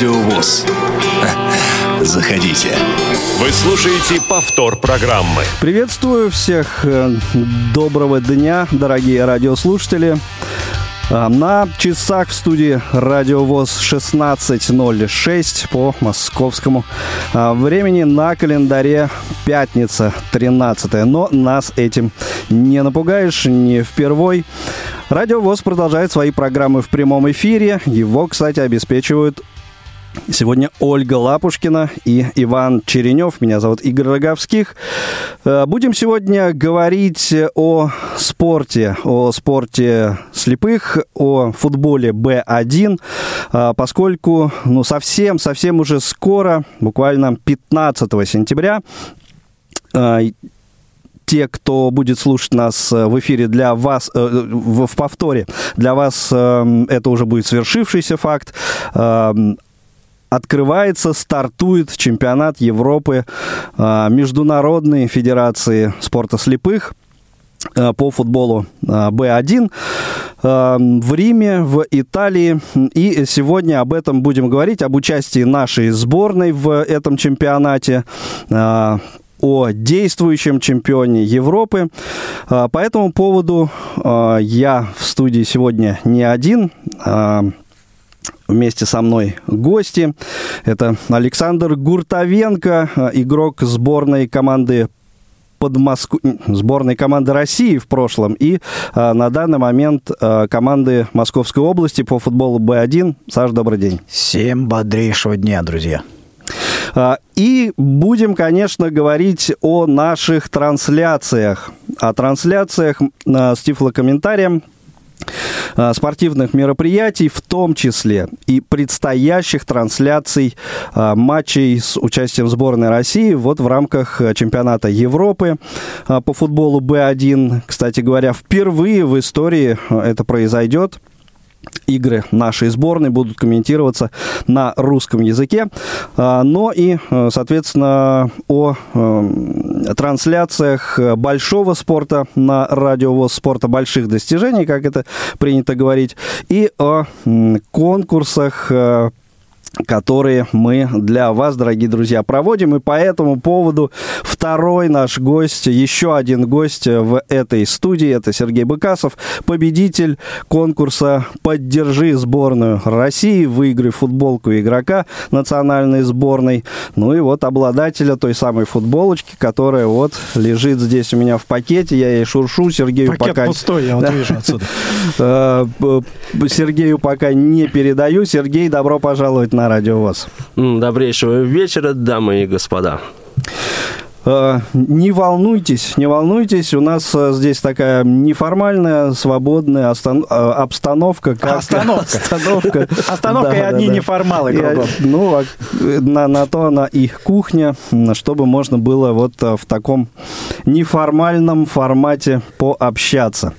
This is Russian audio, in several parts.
Радио ВОЗ. Заходите. Вы слушаете повтор программы. Приветствую всех. э, Доброго дня, дорогие радиослушатели. А, На часах в студии Радиовоз 16.06 по московскому а, времени на календаре пятница 13 Но нас этим не напугаешь, не впервой. Радиовоз продолжает свои программы в прямом эфире. Его, кстати, обеспечивают Сегодня Ольга Лапушкина и Иван Черенев. Меня зовут Игорь Роговских. Э, Будем сегодня говорить о спорте, о спорте слепых, о футболе Б1, э, поскольку ну, совсем-совсем уже скоро, буквально 15 сентября, э, те, кто будет слушать нас в эфире для вас, э, в, в повторе, для вас э, это уже будет свершившийся факт. Э, открывается, стартует чемпионат Европы э, Международной Федерации спорта слепых э, по футболу э, Б1 э, в Риме, в Италии. И сегодня об этом будем говорить, об участии нашей сборной в этом чемпионате о действующем чемпионе Европы. А, По этому поводу а, я в студии сегодня не один. Вместе со мной гости. Это Александр Гуртовенко, а, игрок сборной команды Подмоску... сборной команды России в прошлом и а, на данный момент а, команды Московской области по футболу Б1. Саш, добрый день. Всем бодрейшего дня, друзья. А, И будем, конечно, говорить о наших трансляциях. О трансляциях а, с тифлокомментарием спортивных мероприятий, в том числе и предстоящих трансляций а, матчей с участием сборной России вот в рамках а, чемпионата Европы по футболу Б1. Кстати говоря, впервые в истории это произойдет игры нашей сборной будут комментироваться на русском языке, А, но и, э, соответственно, о э, трансляциях большого спорта на радиовоз спорта больших достижений, как это принято говорить, и о конкурсах э, которые мы для вас, дорогие друзья, проводим. И по этому поводу второй наш гость, еще один гость в этой студии, это Сергей Быкасов, победитель конкурса «Поддержи сборную России», выиграй футболку игрока национальной сборной. Ну и вот обладателя той самой футболочки, которая вот лежит здесь у меня в пакете, я ей шуршу, Сергею Пакет пока... пустой, я вот вижу отсюда. Э, Сергею пока не передаю. Сергей, добро пожаловать на Радио ВОЗ. М, Добрейшего вечера, дамы и господа. Э, Не волнуйтесь, не волнуйтесь, у нас э, здесь такая неформальная, свободная остан- э, обстановка. как- Остановка. Остановка. Остановка и Да, одни да, неформалы. Ну, а, на, на то она и кухня, чтобы можно было вот в таком неформальном формате пообщаться.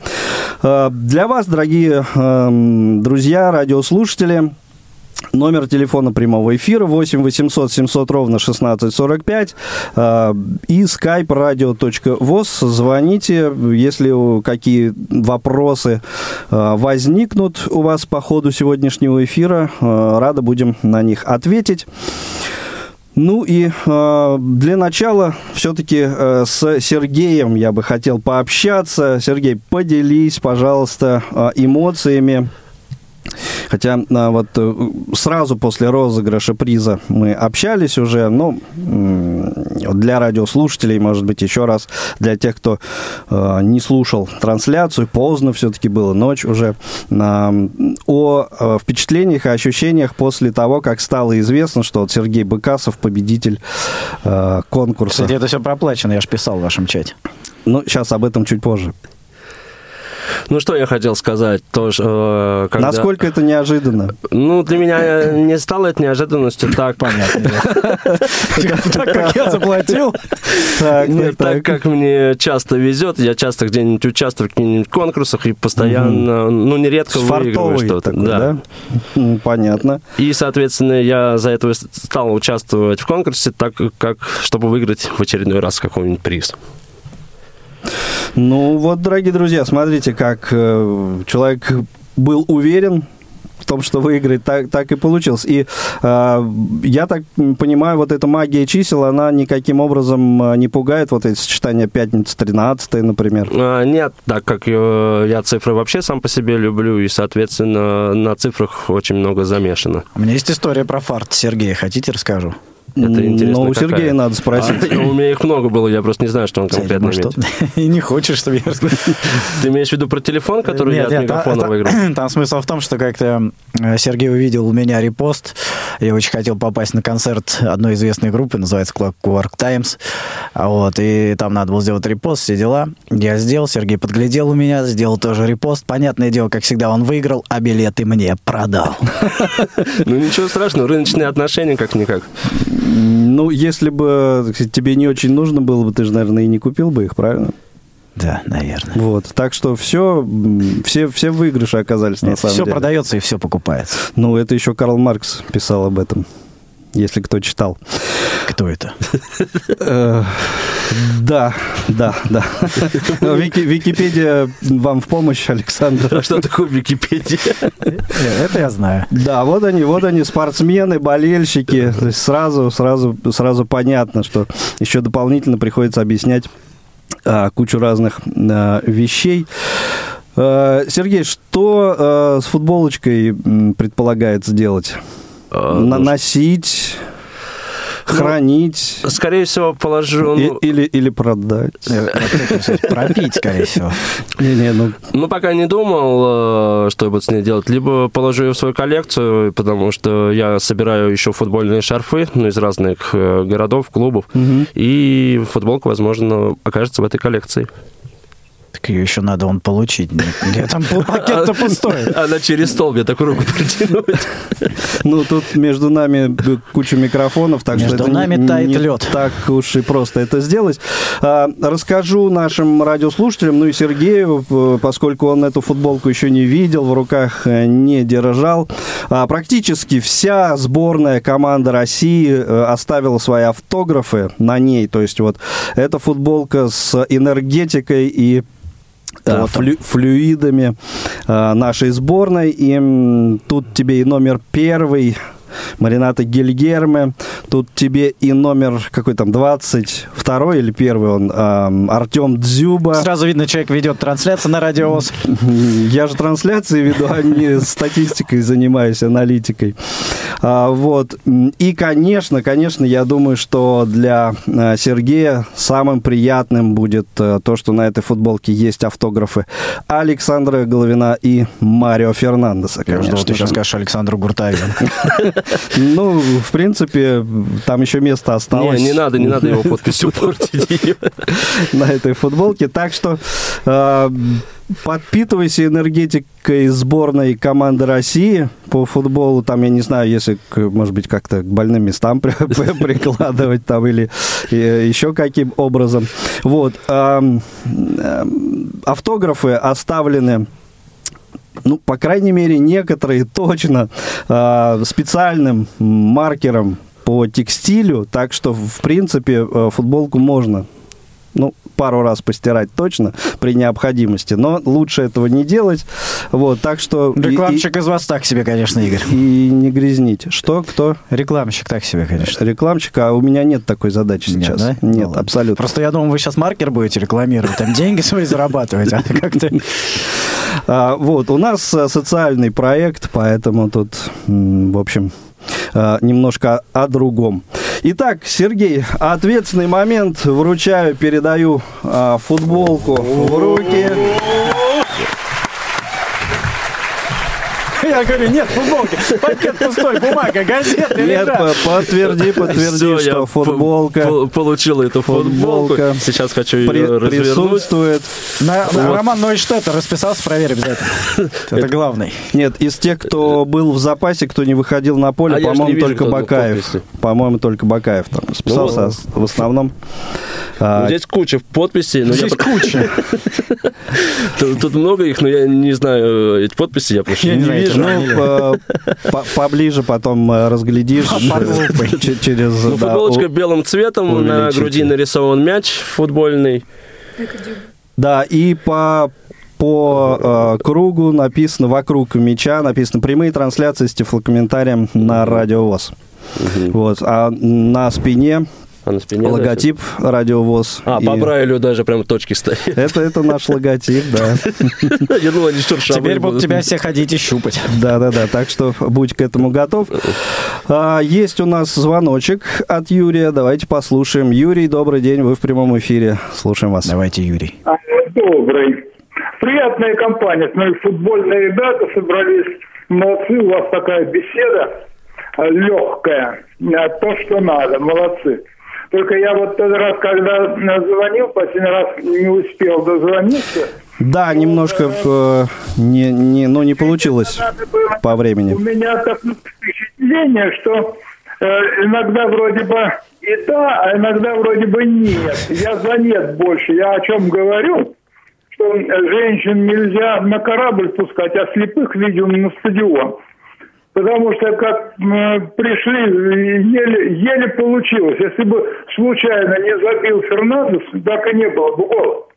Для вас, дорогие эм, друзья, радиослушатели, Номер телефона прямого эфира 8 800 700 ровно 1645 э, и skype radio.voz. Звоните, если какие вопросы э, возникнут у вас по ходу сегодняшнего эфира. э, Рады будем на них ответить. Ну и э, для начала все-таки э, с Сергеем я бы хотел пообщаться. Сергей, поделись, пожалуйста, эмоциями Хотя а, вот э, сразу после розыгрыша приза мы общались уже, ну, для радиослушателей, может быть, еще раз, для тех, кто э, не слушал трансляцию, поздно все-таки было, ночь уже, а, о впечатлениях и ощущениях после того, как стало известно, что вот Сергей Быкасов победитель конкурса. Кстати, это все проплачено, я же писал в вашем чате. Ну, сейчас об этом чуть позже. Ну, что я хотел сказать, тоже, э, когда... Насколько это неожиданно? Ну, для меня не стало это неожиданностью так... Понятно. Так как я заплатил. Так, Ну, как мне часто везет, я часто где-нибудь участвую в каких-нибудь конкурсах и постоянно, ну, нередко выигрываю что-то. да? М, Понятно. И, соответственно, я за это стал участвовать в конкурсе, так как, чтобы выиграть в очередной раз какой-нибудь приз. Ну вот, дорогие друзья, смотрите, как э, человек был уверен, в том, что выиграть, так, так и получилось. И э, я так понимаю, вот эта магия чисел, она никаким образом э, не пугает, вот эти сочетания пятница 13 например? А, нет, так как я, я цифры вообще сам по себе люблю, и, соответственно, на цифрах очень много замешано. У меня есть история про фарт, Сергей, хотите расскажу? Это интересно. Ну, у какая? Сергея надо спросить. А, у меня их много было, я просто не знаю, что он конкретно Может, имеет. И не хочешь, чтобы я рассказал? Ты имеешь в виду про телефон, который Нет, я нет, от мегафона та- та- выиграл? Там смысл в том, что как-то э, Сергей увидел у меня репост. Я очень хотел попасть на концерт одной известной группы, называется Clockwork Times. А Вот, и там надо было сделать репост, все дела. Я сделал, Сергей подглядел у меня, сделал тоже репост. Понятное дело, как всегда, он выиграл, а билеты мне продал. Ну ничего страшного, рыночные отношения как-никак. Ну, если бы тебе не очень нужно было бы, ты же, наверное, и не купил бы их, правильно? Да, наверное. Вот, так что все, все, все выигрыши оказались на самом все деле. продается и все покупается. Ну, это еще Карл Маркс писал об этом, если кто читал. Кто это? Э, Да, да, да. Вики- Википедия вам в помощь, Александр. А что такое Википедия? Э, Это я знаю. Да, вот они, вот они, спортсмены, болельщики. То есть сразу, сразу, сразу понятно, что еще дополнительно приходится объяснять а, кучу разных а, вещей. Сергей, что с футболочкой предполагается делать? А, На- ну, Носить, хранить Скорее всего, положу... и- ну, или, или продать? Э, Пропить, скорее всего. Не-не, ну Ну, пока не думал, э, что я буду с ней делать. Либо положу ее в свою коллекцию, потому что я собираю еще футбольные шарфы ну, из разных э, городов, клубов. И футболка, возможно, окажется в этой коллекции. Так ее еще надо он получить. Где там пакет-то пустой? Она через стол мне такую руку протянуть. Ну, тут между нами куча микрофонов, так Между что это нами не, тает не лед. так уж и просто это сделать. А, расскажу нашим радиослушателям, ну и Сергею, э, поскольку он эту футболку еще не видел, в руках э, не держал. А, практически вся сборная команда России э, оставила свои автографы на ней. То есть вот эта футболка с энергетикой и флю- флюидами э, нашей сборной. И тут тебе и номер первый Марината Гильгерме. Тут тебе и номер какой там, 22 или первый он, эм, Артем Дзюба. Сразу видно, человек ведет трансляцию на радиовоз. Я же трансляции веду, а не статистикой занимаюсь, аналитикой. А, вот. И, конечно, конечно, я думаю, что для э, Сергея самым приятным будет э, то, что на этой футболке есть автографы Александра Головина и Марио Фернандеса. Я ждал, конечно ты сейчас же. скажешь Александру Гуртаеву. Ну, в принципе, там еще место осталось. Не, не надо, не надо его подписью портить. на этой футболке. Так что э, подпитывайся энергетикой сборной команды России по футболу. Там, я не знаю, если, может быть, как-то к больным местам при- при- прикладывать там или э, еще каким образом. Вот. Автографы оставлены ну, по крайней мере, некоторые точно э, специальным маркером по текстилю, так что, в принципе, э, футболку можно, ну, пару раз постирать точно при необходимости, но лучше этого не делать, вот, так что... и- Рекламщик из вас так себе, конечно, Игорь. И, и не грязните. Что, кто? Рекламщик так себе, конечно. Рекламщик, а у меня нет такой задачи Нет, сейчас. да? Нет, Ну абсолютно. Просто я думал, вы сейчас маркер будете рекламировать, там деньги свои зарабатывать, а как-то... А, вот, у нас э, социальный проект, поэтому тут, в общем, э, немножко о другом. Итак, Сергей, ответственный момент. Вручаю, передаю а, футболку в руки. Я говорю, нет, футболки, пакет пустой, бумага, газеты Нет, подтверди, подтверди, что футболка по- Получил эту футболку. Сейчас хочу ее присутствует. Роман Нойштеттер расписался, проверь обязательно. Это главный. Нет, из тех, кто был в запасе, кто не выходил на поле, А по-моему, только Бакаев. По-моему, только Бакаев там расписался Ну, в основном. А, Ну, Здесь куча подписей. но я Здесь куча. Тут, много их, но я не знаю эти подписи, я просто не, вижу. Ну, по- по- поближе потом э, разглядишь э, через... Ну, футболочка белым цветом, на груди нарисован мяч футбольный. Да, и по по э, кругу написано вокруг мяча, написано прямые трансляции с тифлокомментарием на Радио ВОЗ. Вот. А на спине А на спине логотип Радио ВОЗ. А, И по Брайлю даже прям точки стоят. Это, это наш логотип, да. Я думал, они шуршавые Теперь будут тебя все ходить и щупать. Да, да, да. Так что будь к этому готов. А, есть у нас звоночек от Юрия. Давайте послушаем. Юрий, добрый день. Вы в прямом эфире. Слушаем вас. Давайте, Юрий. А, Добрый. Приятная компания. Смотри, футбольные ребята собрались. Молодцы, у вас такая беседа легкая. То, что надо. Молодцы. Только я вот тот раз, когда звонил, последний раз не успел дозвониться. Да, немножко э, не, не, ну, не получилось было- по времени. У меня такое впечатление, что э, иногда вроде бы и да, а иногда вроде бы нет. Я за нет больше. Я о чем говорю? Что женщин нельзя на корабль пускать, а слепых, видимо, на стадион. Потому что как пришли, еле, еле получилось. Если бы случайно не забил Фернандес, так и не было бы гола.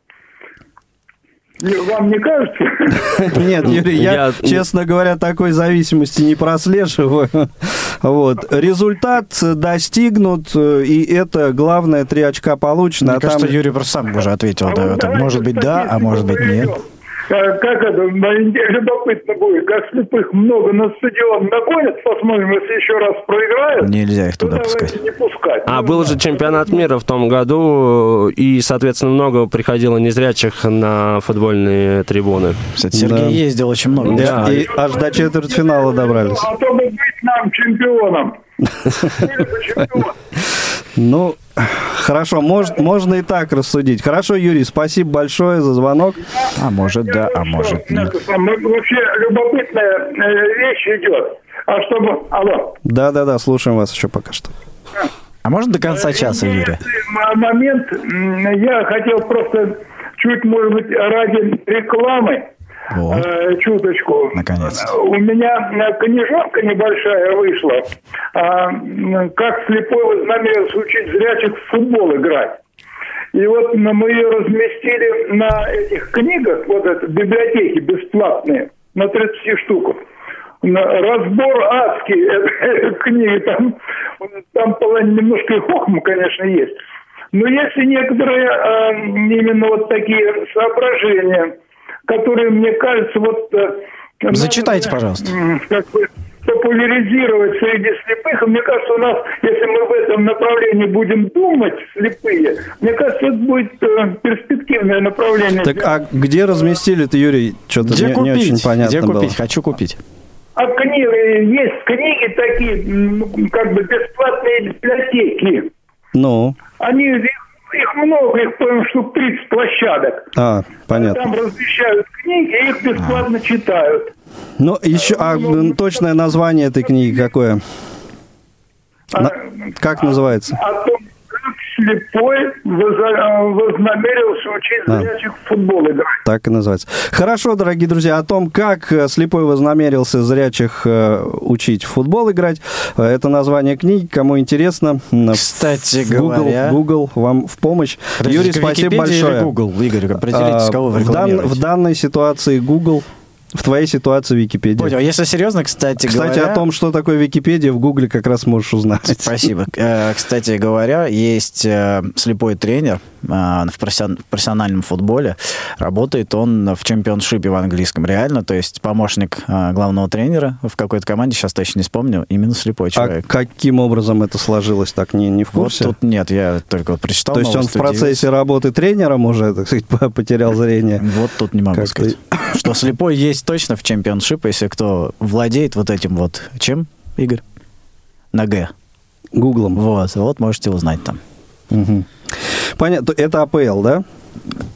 Вам не кажется? Нет, Юрий, я, Я- честно говоря, такой зависимости не прослеживаю. Вот. Результат достигнут, э, и это главное, три очка получено. Мне а там- кажется, Юрий просто сам уже ответил на А вот Может быть, да, а может быть, нет. Как, как это, любопытно будет, как слепых много на стадион нагонят, посмотрим, если еще раз проиграют, Нельзя их туда давайте пускать. не пускать. А Ну, был же чемпионат мира в том году, и, соответственно, много приходило незрячих на футбольные трибуны. Кстати, Сергей Да. ездил очень много. И- Да. и аж до четвертьфинала добрались. А то бы быть нам чемпионом. Ну, хорошо, мож- можно и так рассудить. Хорошо, Юрий, спасибо большое за звонок. А может, да, а может, нет. самое, Вообще любопытная э, вещь идет. А чтобы... Алло. Да-да-да, слушаем вас еще пока что. А можно до конца часа, Юрий? М- момент. Я хотел просто чуть, может быть, ради рекламы Вот. э, чуточку. Наконец-то. У меня э, книжонка небольшая вышла. а, как слепой вознамерился учить зрячих в футбол играть. И вот мы ее разместили на этих книгах, вот это, библиотеки бесплатные, на 30 штук. На Разбор адский э, книги, там, там половина немножко и хохма, конечно, есть. Но есть и некоторые именно вот такие соображения, которые, мне кажется, вот... э, надо, Зачитайте, пожалуйста. м, Как бы популяризировать среди слепых. И мне кажется, у нас, если мы в этом направлении будем думать, слепые, мне кажется, это будет э, перспективное направление. Так, а где разместили-то, Юрий? Что-то Где не, не купить? очень понятно Где было. купить? Хочу купить. А книги, есть книги такие, как бы бесплатные библиотеки. Ну, Они, их, их много, их, по-моему, штук 30 площадок. а, понятно. Там размещают книги, и их бесплатно читают. Ну, еще, а м, точное название этой книги какое? На- как называется? О том, слепой вознамерился учить А. зрячих в футбол играть. Так и называется. Хорошо, дорогие друзья, о том, как э, слепой вознамерился зрячих э, учить в футбол играть, э, это название книги, кому интересно. Кстати Google, говоря- Google вам в помощь. Подождите, Юрий, спасибо Википедия большое. Или Google, Игорь, определитесь, А, кого вы в, дан- в данной ситуации Google, в твоей ситуации Википедия. Понял. Если серьезно, кстати, Кстати, говоря... о том, что такое Википедия, в Гугле как раз можешь узнать. Спасибо. Э, Кстати говоря, есть э, слепой тренер в профессион- в профессиональном футболе. Работает он в чемпионшипе в английском. Реально, то есть помощник э, главного тренера в какой-то команде, сейчас точно не вспомню, именно слепой А человек. каким образом это сложилось, так не, не в Вот курсе? тут нет, я только вот прочитал То есть он в процессе работы тренером уже, так сказать, потерял зрение? Вот тут не могу сказать. Что слепой есть точно в чемпионшип, если кто владеет вот этим вот... Чем, Игорь? На Г. Гуглом. Вот, вот можете узнать там. Мгм. Понятно. Это АПЛ, да?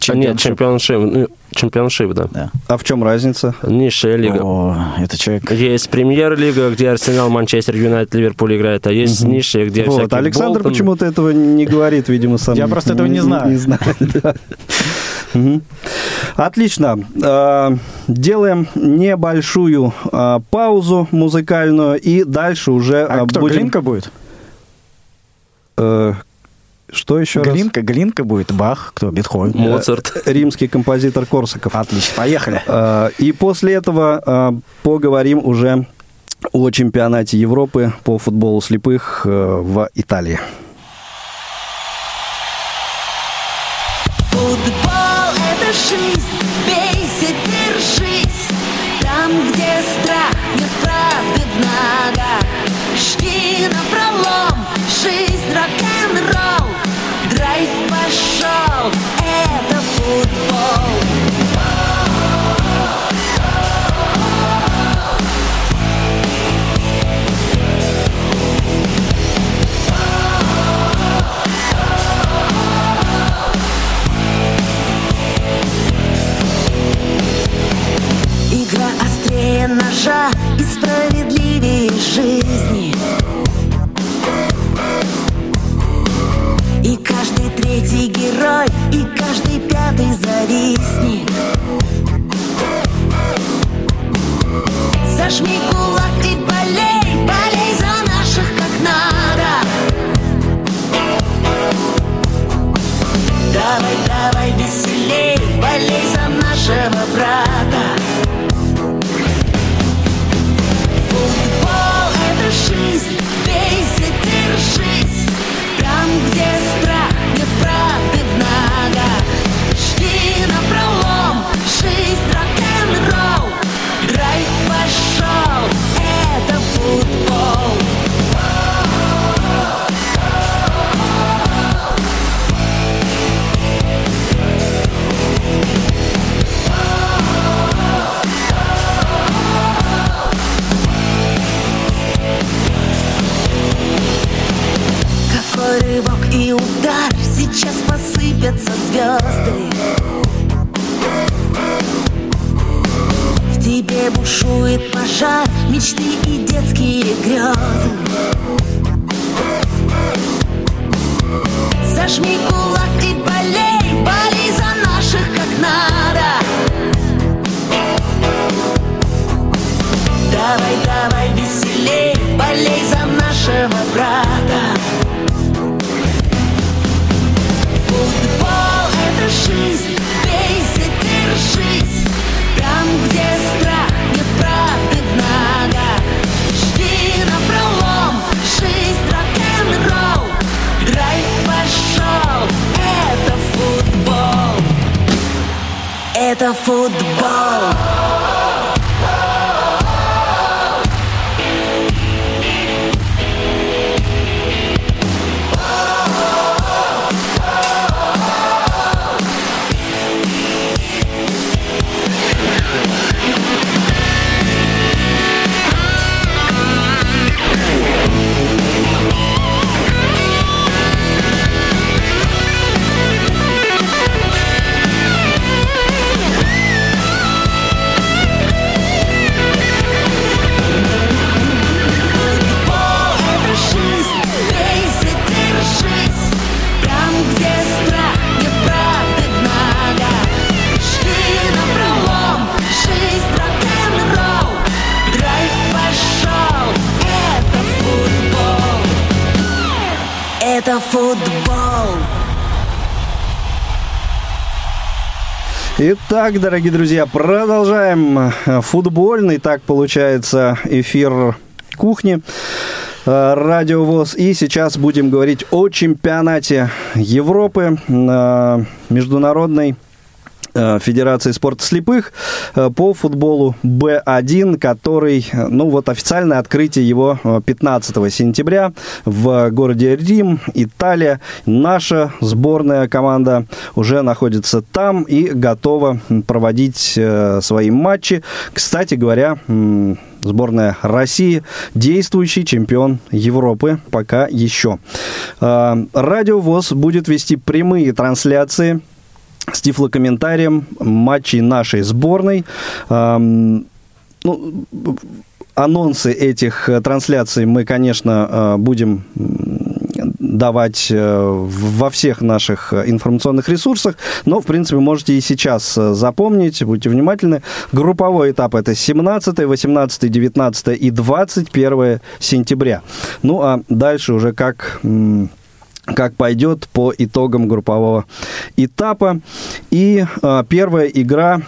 А Нет, чемпионшип, ну, чемпионшип, да. Да. А в чем разница? Низшая лига. О, это человек... Есть премьер-лига, где Арсенал, Манчестер Юнайтед, Ливерпуль играет, а есть низшая, где Вот, всякие Александр Болтон. почему-то этого не говорит, видимо, сам. Я просто этого не знаю. Не знаю, да. Отлично. Э, Делаем небольшую э, паузу музыкальную и дальше уже А э, кто, будем... Глинка будет? Э, Что еще раз? Глинка, Глинка будет, Бах, кто, Бетховен. Моцарт. Э, Римский композитор Корсаков. Отлично, поехали. Э, И после этого э, поговорим уже о чемпионате Европы по футболу слепых э, в Италии. Футбол – это жизнь, пошел, это футбол. Игра острее ножа и справедливее жизни третий герой, и каждый пятый завистник Зажми кулак и болей, болей за наших как надо. Давай, давай веселей, болей за нашего брата. Футбол – это жизнь, посыпятся звезды. В тебе бушует пожар, мечты и детские грезы. Зажми кулак и болей, болей за наших как надо. Давай, давай веселей, болей за нашего Это футбол Итак, дорогие друзья, продолжаем э, футбольный, так получается, эфир кухни. э, Радио ВОЗ. И сейчас будем говорить о чемпионате Европы э, международной Федерации спорта слепых э, по футболу Б1, который, э, ну вот официальное открытие его э, 15 сентября в городе Рим, Италия. Наша сборная команда уже находится там и готова проводить э, свои матчи. Кстати говоря, Сборная России, действующий чемпион Европы пока еще. Э, Радио ВОЗ будет вести прямые трансляции с тифлокомментарием матчей нашей сборной. Эм, ну, анонсы этих э, трансляций мы, конечно, э, будем давать э, во всех наших информационных ресурсах, но, в принципе, можете и сейчас запомнить, будьте внимательны. Групповой этап это 17, 18, 19 и 21 сентября. Ну, а дальше уже как как пойдет по итогам группового этапа. И э, первая игра,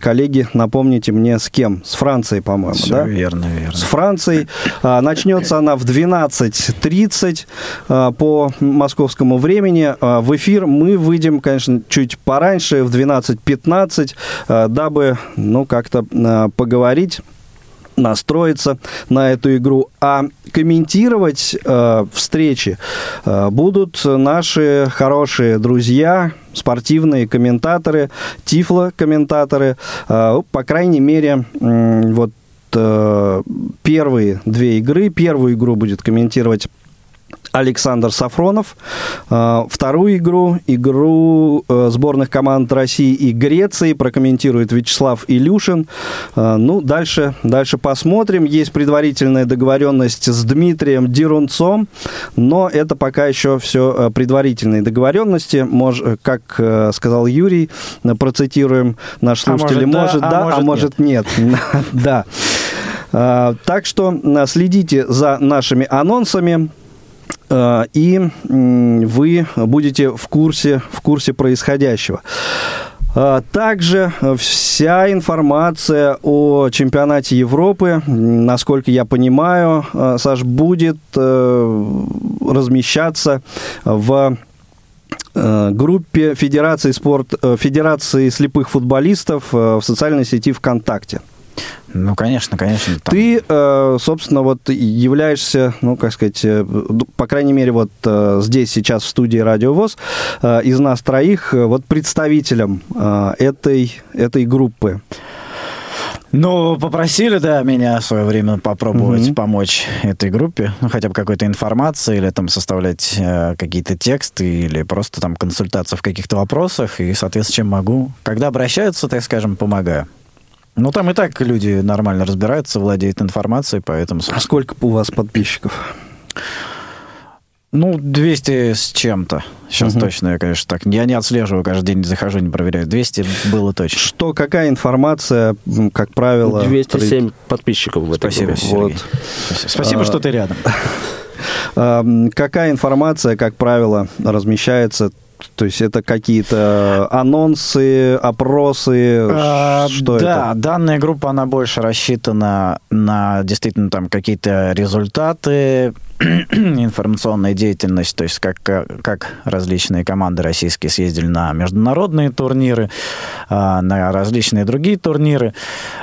коллеги, напомните мне, с кем? С Францией, по-моему, Все да? верно, верно. С Францией. А, начнется она в 12.30 а, по московскому времени. А, в эфир мы выйдем, конечно, чуть пораньше, в 12.15, а, дабы, ну, как-то а, поговорить настроиться на эту игру. А комментировать э, встречи э, будут наши хорошие друзья, спортивные комментаторы, тифло-комментаторы. Э, по крайней мере, м, вот э, первые две игры. Первую игру будет комментировать Александр Сафронов. А, Вторую игру, игру э, сборных команд России и Греции прокомментирует Вячеслав Илюшин. А, Ну, дальше, дальше посмотрим. Есть предварительная договоренность с Дмитрием Дерунцом, но это пока еще все предварительные договоренности. Мож, как э, сказал Юрий, э, процитируем наш А слушатель, может, да, может да, а может нет. Да. А, Так что а, следите за нашими анонсами. А, и вы будете в курсе, в курсе происходящего. А, Также вся информация о чемпионате Европы, насколько я понимаю, а, Саш, будет э, размещаться в э, группе Федерации, спорт, э, Федерации слепых футболистов в социальной сети ВКонтакте. Ну, конечно, конечно. там- Ты, э, собственно, вот являешься, ну, как сказать, э, по крайней мере, вот э, здесь сейчас в студии Радио ВОЗ, из нас троих, вот представителем этой, этой группы. Ну, попросили, да, меня в свое время попробовать Мгм. помочь этой группе, ну, хотя бы какой-то информации, или там составлять э, какие-то тексты, или просто там консультация в каких-то вопросах, и, соответственно, чем могу. Когда обращаются, так скажем, помогаю. Ну, там и так люди нормально разбираются, владеют информацией, поэтому... А сколько у вас подписчиков? Ну, 200 с чем-то. Сейчас Мгм. точно, я, конечно, так... Я не отслеживаю, каждый день не захожу, не проверяю. 200 было точно. Что, какая информация, как правило... 207 подписчиков в этой Спасибо, группе. Вот. Спасибо, Спасибо, А, что ты рядом. Какая информация, как правило, размещается? То есть это какие-то анонсы, опросы? А, Что да, это? данная группа, она больше рассчитана на действительно там какие-то результаты, информационная деятельность, то есть как, как различные команды российские съездили на международные турниры, а, на различные другие турниры.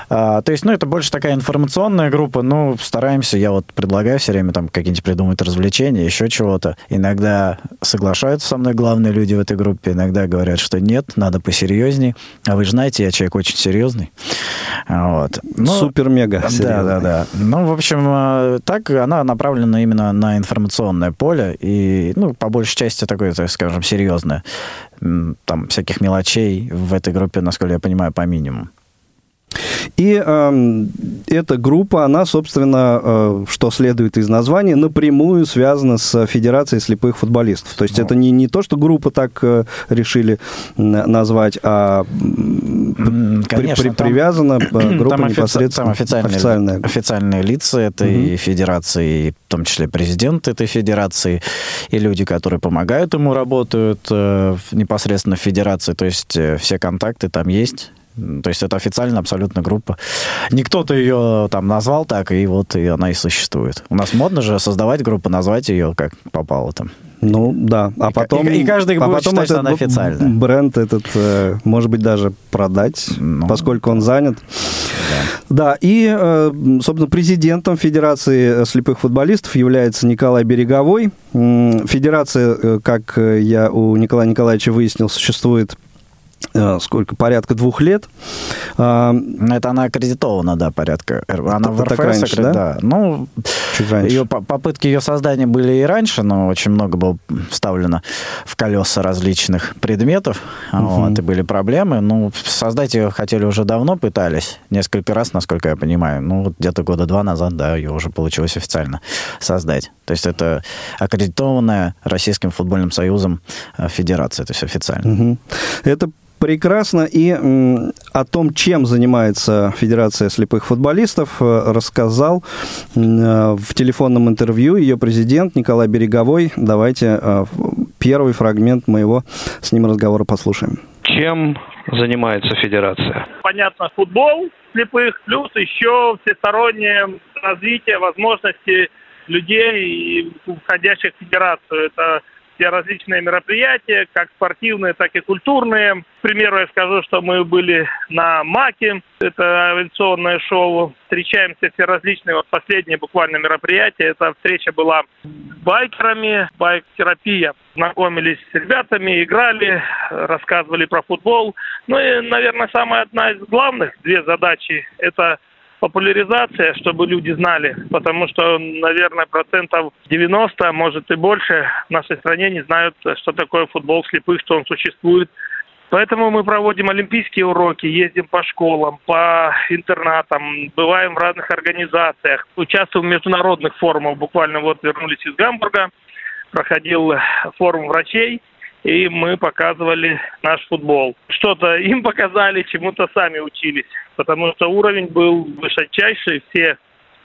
А, То есть, ну, это больше такая информационная группа, ну, стараемся, я вот предлагаю все время там какие-нибудь придумать развлечения, еще чего-то. Иногда соглашаются со мной главные люди в этой группе, иногда говорят, что нет, надо посерьезней. А вы же знаете, я человек очень серьезный. Вот. Ну, Супер-мега. да, да, да. Ну, в общем, э, так она направлена именно на информационное поле и, ну, по большей части такое, так скажем, серьезное. Там всяких мелочей в этой группе, насколько я понимаю, по минимуму. И эм, эта группа, она, собственно, э, что следует из названия, напрямую связана с Федерацией слепых футболистов. То есть Ну. это не, не то, что группа так э, решили назвать, а при- конечно, при- там- привязана э, группа Там, офици- непосредственно там официальные, официальная. официальные лица этой федерации, и в том числе президент этой федерации, и люди, которые помогают ему, работают э, непосредственно в федерации. То есть э, все контакты там есть. То есть это официально абсолютно группа. Не кто-то ее там назвал так, и вот и она и существует. У нас модно же создавать группу, назвать ее как попало там. Ну да, а И потом, и- и каждый а будет потом считать, что она официальная. бренд этот, э, может быть, даже продать, Ну, поскольку он занят. Да, и, э, собственно, президентом Федерации слепых футболистов является Николай Береговой. Федерация, э, как э, я у Николая Николаевича выяснил, существует э, сколько, порядка двух лет. А, Ну, Это она аккредитована, да, порядка. Она в РФС, раньше, аккре- да? Ну, Чуть раньше. Ее по- попытки ее создания были и раньше, но очень много было вставлено в колеса различных предметов, вот, и были проблемы. Ну, создать ее хотели уже давно, пытались, несколько раз, насколько я понимаю. Ну, вот где-то года два назад, да, ее уже получилось официально создать. То есть это аккредитованная Российским футбольным союзом э, федерация, то есть официально. Мгм. Это Прекрасно. И о том, чем занимается Федерация слепых футболистов, э, рассказал э, в телефонном интервью ее президент Николай Береговой. Давайте э, первый фрагмент моего с ним разговора послушаем. Чем занимается федерация? понятно, футбол слепых, плюс еще всестороннее развитие возможностей людей, входящих в федерацию. Это различные мероприятия, как спортивные, так и культурные. К примеру, я скажу, что мы были на МАКе, это авиационное шоу. Встречаемся все различные, вот последнее буквально мероприятие, эта встреча была с байкерами, байк-терапия. Знакомились с ребятами, играли, рассказывали про футбол. Ну и, наверное, самая одна из главных две задачи – это популяризация, чтобы люди знали, потому что, наверное, процентов 90, может и больше в нашей стране не знают, что такое футбол слепых, что он существует. Поэтому мы проводим олимпийские уроки, ездим по школам, по интернатам, бываем в разных организациях, участвуем в международных форумах. Буквально вот вернулись из Гамбурга, проходил форум врачей, и мы показывали наш футбол. Что-то им показали, чему-то сами учились, потому что уровень был высочайший, все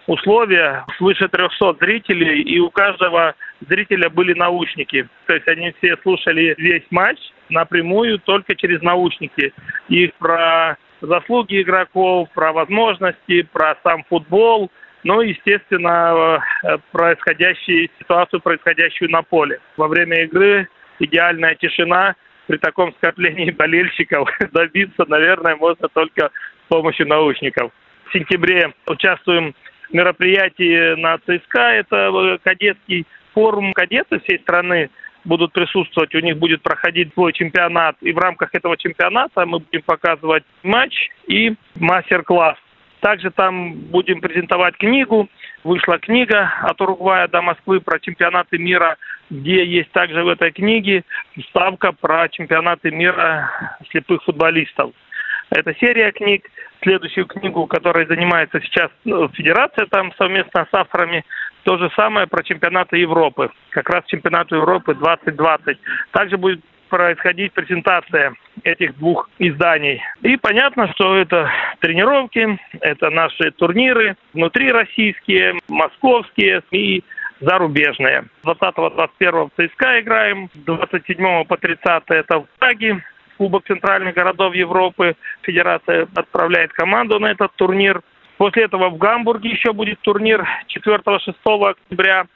условия, свыше 300 зрителей, и у каждого зрителя были наушники. То есть они все слушали весь матч напрямую только через наушники. Их про заслуги игроков, про возможности, про сам футбол, ну и, естественно, э, происходящую ситуацию, происходящую на поле. Во время игры идеальная тишина. При таком скоплении болельщиков добиться, наверное, можно только с помощью наушников. В сентябре участвуем в мероприятии на ЦСКА. Это э, кадетский форум кадеты всей страны будут присутствовать. У них будет проходить свой чемпионат. И в рамках этого чемпионата мы будем показывать матч и мастер-класс. Также там будем презентовать книгу. Вышла книга от Уругвая до Москвы про чемпионаты мира, где есть также в этой книге вставка про чемпионаты мира слепых футболистов. Это серия книг. Следующую книгу, которой занимается сейчас ну, Федерация там совместно с авторами, то же самое про чемпионаты Европы. Как раз чемпионату Европы 2020. Также будет происходить презентация этих двух изданий. И понятно, что это тренировки, это наши турниры, внутри российские, московские и зарубежные. 20-21 в ЦСКА играем, 27 по 30 это в Праге, Кубок центральных городов Европы. Федерация отправляет команду на этот турнир. После этого в Гамбурге еще будет турнир 4-6 октября.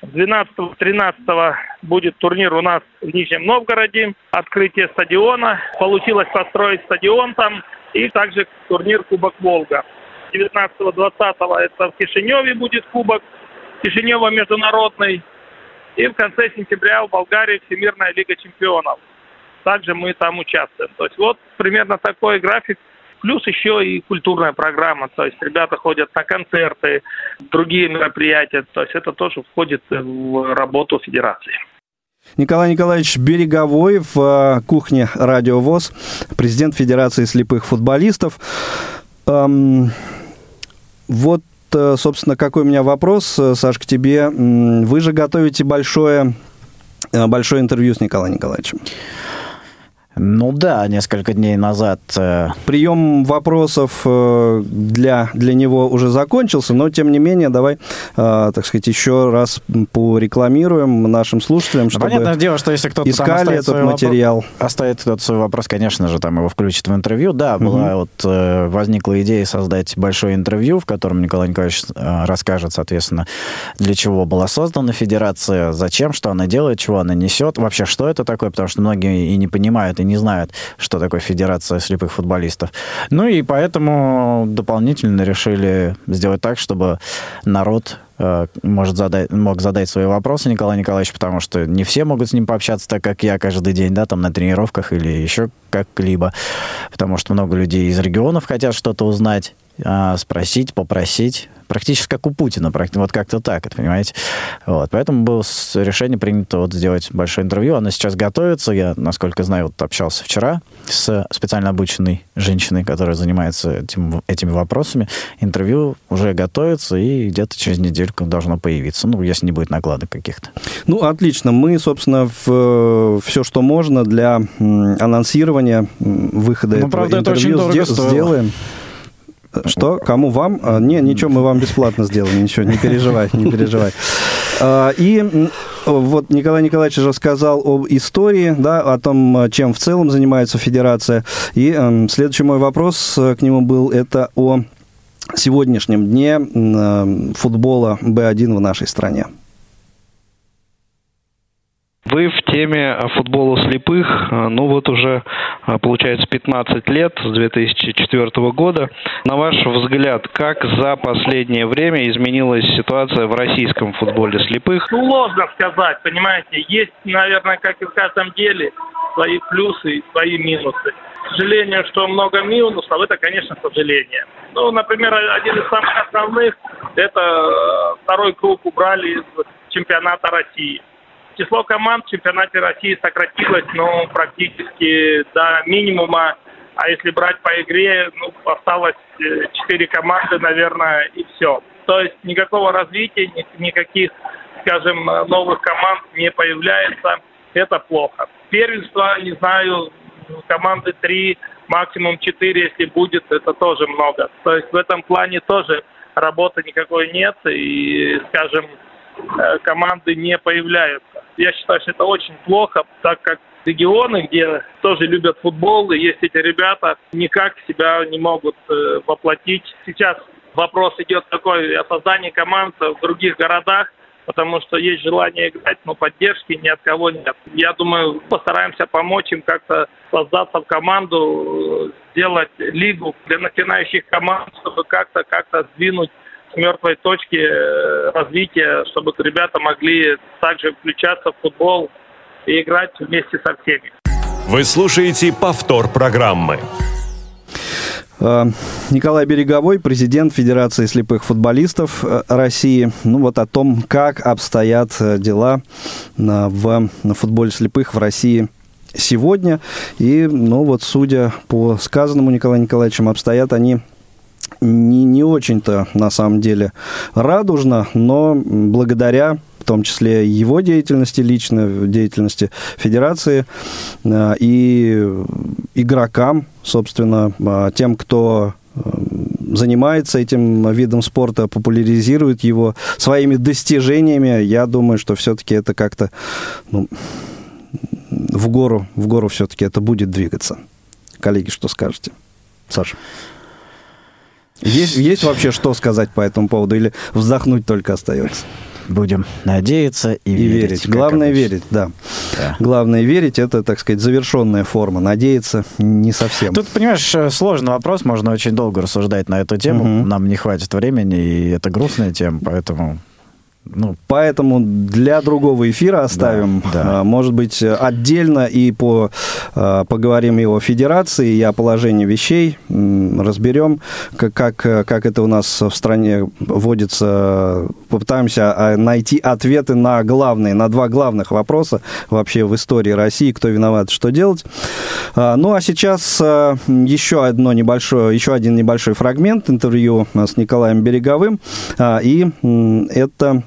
12-13 будет турнир у нас в Нижнем Новгороде, открытие стадиона. Получилось построить стадион там и также турнир Кубок Волга. 19-20 это в Кишиневе будет Кубок Кишинева международный. И в конце сентября в Болгарии Всемирная Лига Чемпионов. Также мы там участвуем. То есть вот примерно такой график. Плюс еще и культурная программа. То есть ребята ходят на концерты, другие мероприятия. То есть это тоже входит в работу федерации. Николай Николаевич Береговой в э, кухне Радио ВОЗ, президент Федерации слепых футболистов. Эм, вот, э, собственно, какой у меня вопрос, э, Саш, к тебе. Вы же готовите большое, большое интервью с Николаем Николаевичем. Ну да, несколько дней назад э, Прием вопросов э, для, для него уже закончился, но тем не менее давай, э, так сказать, еще раз порекламируем нашим слушателям, Ну, чтобы Понятное дело, что если кто-то искали этот материал. оставит кто-то свой вопрос, конечно же, там его включат в интервью. Да, была вот э, возникла идея создать большое интервью, в котором Николай Николаевич расскажет, соответственно, для чего была создана федерация, зачем, что она делает, чего она несет, вообще что это такое, потому что многие и не понимают, и не знают, что такое федерация слепых футболистов. Ну и поэтому дополнительно решили сделать так, чтобы народ э, может задать, мог задать свои вопросы Николаю Николаевичу, потому что не все могут с ним пообщаться так, как я каждый день, да, там на тренировках или еще как-либо, потому что много людей из регионов хотят что-то узнать, а, спросить, попросить. Практически как у Путина, вот как-то так, это, понимаете. Вот, поэтому было решение принято вот сделать большое интервью. Оно сейчас готовится. Я, насколько знаю, вот общался вчера с специально обученной женщиной, которая занимается этим, этими вопросами. Интервью уже готовится, и где-то через недельку должно появиться. Ну, если не будет накладок каких-то. Ну, отлично. Мы, собственно, в, все, что можно для анонсирования выхода ну, этого правда, интервью это очень дорого сделаем. Что? Кому? Вам? А, не, ничего, мы вам бесплатно сделаем, ничего, не переживай, не переживай. А, и вот Николай Николаевич рассказал об истории, да, о том, чем в целом занимается федерация. И э, следующий мой вопрос к нему был, это о сегодняшнем дне э, футбола Б1 в нашей стране. Вы в теме футбола слепых, э, ну вот уже э, получается 15 лет, с 2004 года. На ваш взгляд, как за последнее время изменилась ситуация в российском футболе слепых? Сложно сказать, понимаете. Есть, наверное, как и в каждом деле, свои плюсы и свои минусы. К сожалению, что много минусов, это, конечно, сожаление. Ну, например, один из самых основных, это э, второй круг убрали из чемпионата России число команд в чемпионате России сократилось, ну, практически до минимума. А если брать по игре, ну, осталось э, четыре команды, наверное, и все. То есть никакого развития, никаких, скажем, новых команд не появляется. Это плохо. Первенство, не знаю, команды три, максимум четыре, если будет, это тоже много. То есть в этом плане тоже работы никакой нет. И, скажем, Э, команды не появляются. Я считаю, что это очень плохо, так как регионы, где тоже любят футбол, и есть эти ребята, никак себя не могут э, воплотить. Сейчас вопрос идет такой о создании команд в других городах, потому что есть желание играть, но поддержки ни от кого нет. Я думаю, постараемся помочь им как-то создаться в команду, сделать лигу для начинающих команд, чтобы как-то как-то сдвинуть мертвой точки э, развития, чтобы ребята могли также включаться в футбол и играть вместе со всеми. Вы слушаете повтор программы. Э, Николай Береговой, президент Федерации слепых футболистов э, России. Ну вот о том, как обстоят дела в футболе слепых в России сегодня. И, ну вот, судя по сказанному Николаем Николаевичем, обстоят они не, не очень-то на самом деле радужно, но благодаря в том числе его деятельности лично, деятельности федерации э, и игрокам, собственно, э, тем, кто э, занимается этим видом спорта, популяризирует его своими достижениями, я думаю, что все-таки это как-то ну, в гору, в гору все-таки это будет двигаться. Коллеги, что скажете? Саша. Есть, есть вообще что сказать по этому поводу или вздохнуть только остается? Будем надеяться и, и верить. верить. Главное обычно. верить, да. да. Главное верить, это, так сказать, завершенная форма. Надеяться не совсем. Тут, понимаешь, э, сложный вопрос, можно очень долго рассуждать на эту тему. Угу. Нам не хватит времени, и это грустная тема, поэтому ну, поэтому для другого эфира оставим. Да, да. Может быть, отдельно и по, а, поговорим и о федерации, и о положении вещей. Разберем, как, как, как это у нас в стране водится. Попытаемся а, найти ответы на главные, на два главных вопроса вообще в истории России. Кто виноват, что делать. А, ну, а сейчас еще, одно небольшое, еще один небольшой фрагмент интервью с Николаем Береговым. И это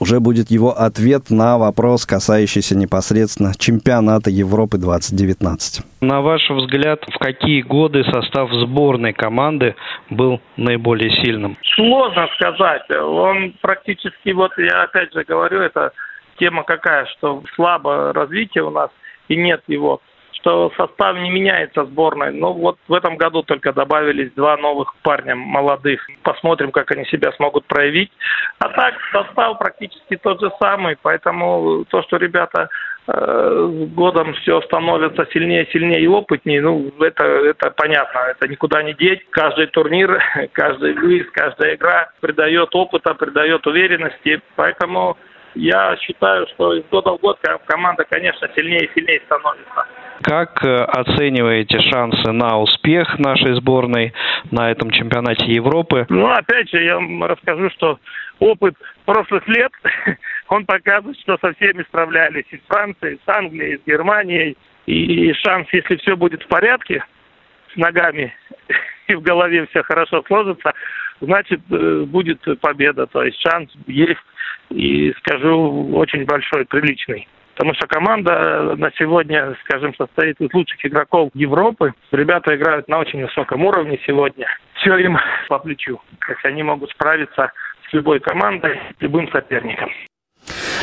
уже будет его ответ на вопрос, касающийся непосредственно чемпионата Европы 2019. На ваш взгляд, в какие годы состав сборной команды был наиболее сильным? Сложно сказать. Он практически, вот я опять же говорю, это тема какая, что слабо развитие у нас и нет его что состав не меняется сборной. Но вот в этом году только добавились два новых парня молодых. Посмотрим, как они себя смогут проявить. А так состав практически тот же самый, поэтому то, что ребята э, с годом все становится сильнее, сильнее и опытнее, ну, это, это понятно, это никуда не деть. Каждый турнир, каждый выезд, каждая игра придает опыта, придает уверенности, поэтому я считаю, что из года в год команда, конечно, сильнее и сильнее становится. Как э, оцениваете шансы на успех нашей сборной на этом чемпионате Европы? Ну, опять же, я вам расскажу, что опыт прошлых лет, он показывает, что со всеми справлялись. И с Францией, и с Англией, и с Германией. И шанс, если все будет в порядке, с ногами и в голове все хорошо сложится, значит, э, будет победа. То есть шанс есть, и скажу, очень большой, приличный. Потому что команда на сегодня, скажем, состоит из лучших игроков Европы. Ребята играют на очень высоком уровне сегодня. Все им по плечу. То есть они могут справиться с любой командой, с любым соперником.